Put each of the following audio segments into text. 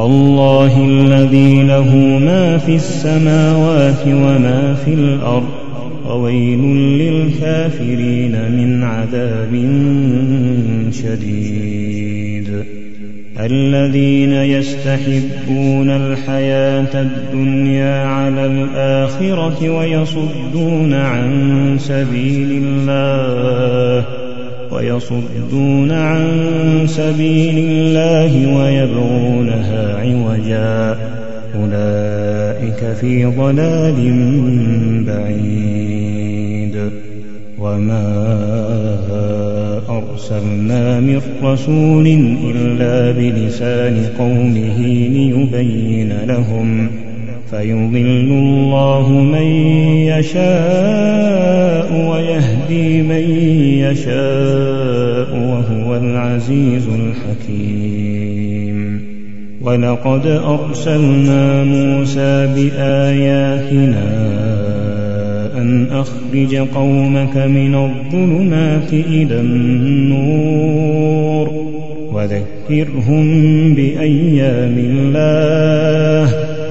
الله الذي له ما في السماوات وما في الأرض وويل للكافرين من عذاب شديد. الذين يستحبون الحياة الدنيا على الآخرة ويصدون عن سبيل الله ويصدون عن سبيل الله ويبغونها عوجا. أولئك في ضلال بعيد. وما أرسلنا من رسول إلا بلسان قومه ليبين لهم فيضل الله من يشاء ويهدي من يشاء وهو العزيز الحكيم. ولقد أرسلنا موسى بآياتنا أن أخرج قومك من الظلمات إلى النور وذكرهم بأيام الله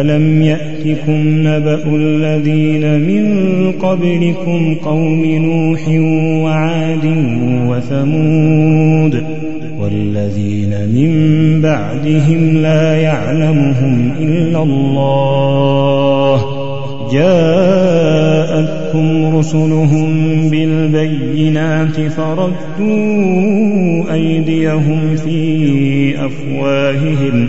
ألم يأتكم نبأ الذين من قبلكم قوم نوح وعاد وثمود والذين من بعدهم لا يعلمهم إلا الله جاءتهم رسلهم بالبينات فردوا أيديهم في أفواههم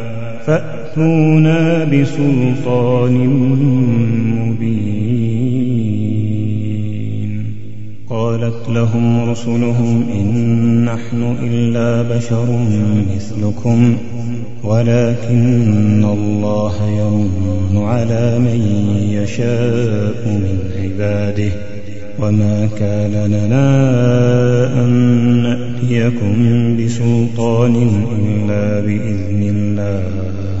فأتونا بسلطان مبين. قالت لهم رسلهم إن نحن إلا بشر مثلكم ولكن الله يمن على من يشاء من عباده. وما كان لنا أن نأتيكم بسلطان إلا بإذن الله.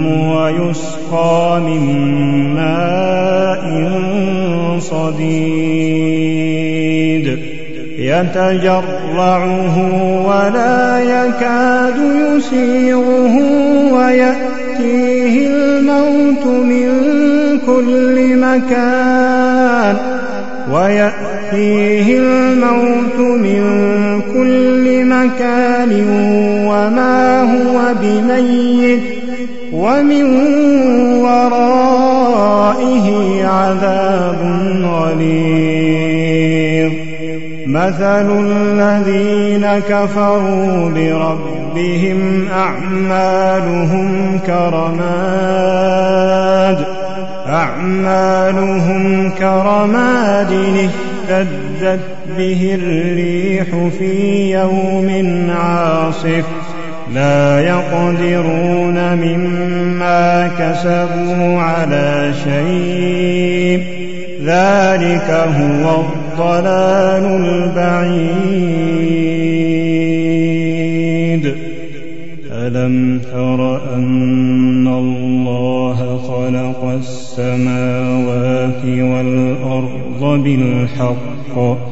ويسقى من ماء صديد. يتجرعه ولا يكاد يسيغه ويأتيه الموت من كل مكان. ويأتيه الموت من كل مكان وما هو بميت. ومن ورائه عذاب غليظ. مثل الذين كفروا بربهم أعمالهم كرماد. أعمالهم كرماد اشتدت به الريح في يوم عاصف. لا يقدرون مما كسبوا على شيء. ذلك هو الضلال البعيد. ألم تر أن الله خلق السماوات والأرض بالحق؟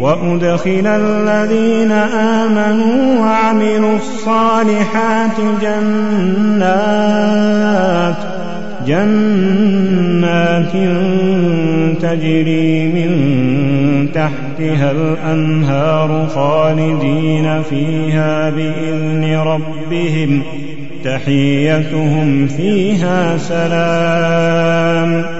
وأدخل الذين آمنوا وعملوا الصالحات جنات جنات تجري من تحتها الأنهار خالدين فيها بإذن ربهم تحيتهم فيها سلام.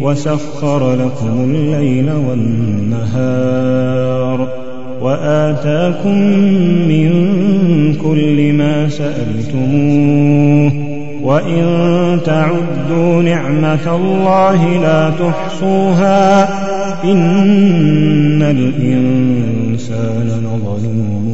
وسخر لكم الليل والنهار وآتاكم من كل ما سألتموه وإن تعدوا نعمة الله لا تحصوها إن الإنسان لظلوم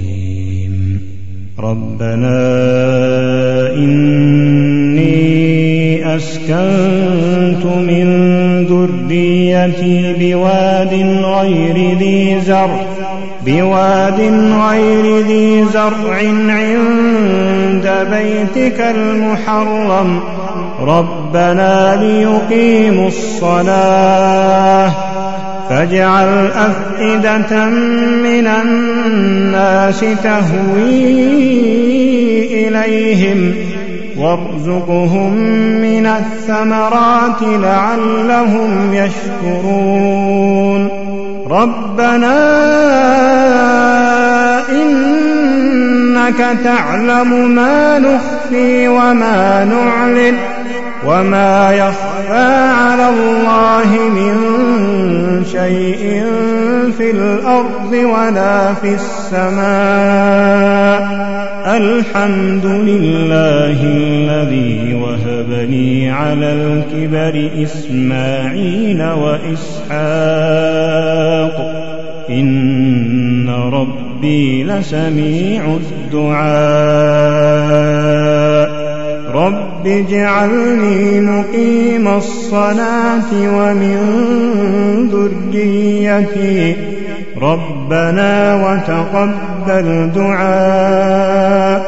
ربنا إني أسكنت من ذريتي بواد غير ذي زرع بواد غير ذي زرع عند بيتك المحرم. ربنا ليقيموا الصلاة. فاجعل أفئدة من الناس تهوي إليهم وارزقهم من الثمرات لعلهم يشكرون. ربنا إنك تعلم ما نخفي وما نعلن. وما يخفى على الله من شيء في الأرض ولا في السماء الحمد لله الذي وهب لي على الكبر إسماعيل وإسحاق إن ربي لسميع الدعاء رب اجعلني مقيم الصلاة ومن ذريتي ربنا وتقبل دعاء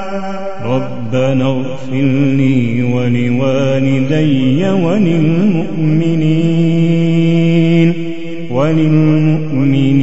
ربنا اغفر لي ولوالدي وللمؤمنين وللمؤمنين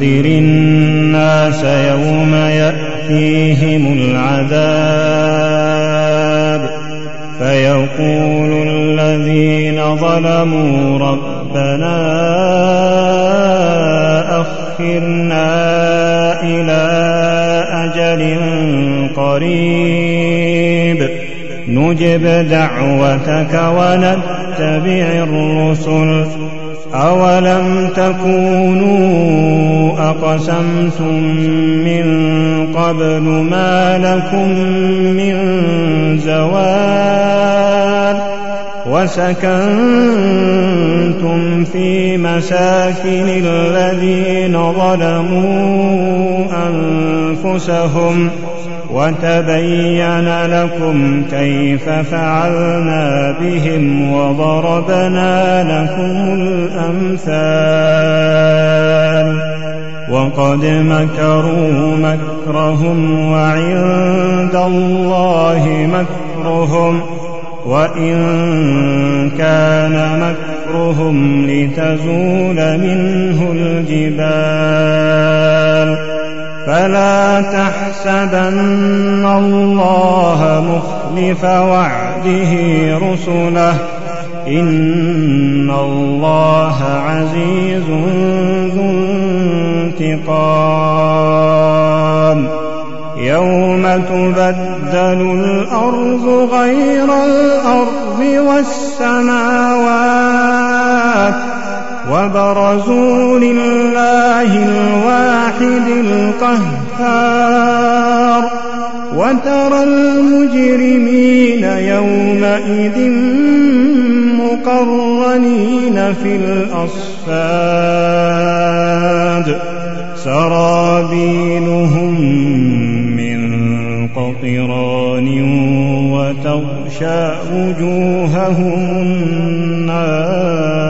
وأنذر الناس يوم يأتيهم العذاب. فيقول الذين ظلموا ربنا أخرنا إلى أجل قريب. نجب دعوتك ونتبع الرسل. أولم تكونوا أقسمتم من قبل ما لكم من زوال وسكنتم في مساكن الذين ظلموا أنفسهم وتبين لكم كيف فعلنا بهم وضربنا لكم الأمثال. وقد مكروا مكرهم وعند الله مكرهم. وإن كان مكرهم لتزول منه الجبال. فلا تحسبن الله مخلف وعده رسله. إن الله عزيز ذو انتقام. يوم تبدل الأرض غير الأرض والسماوات وبرزوا لله الواحد القهار وترى المجرمين يومئذ مقرنين في الأصفاد. سرابيلهم من قطران وتغشى وجوههم النار.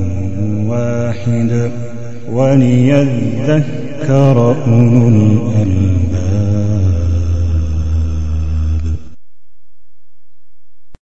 واحد وليذكر أولو الألباب.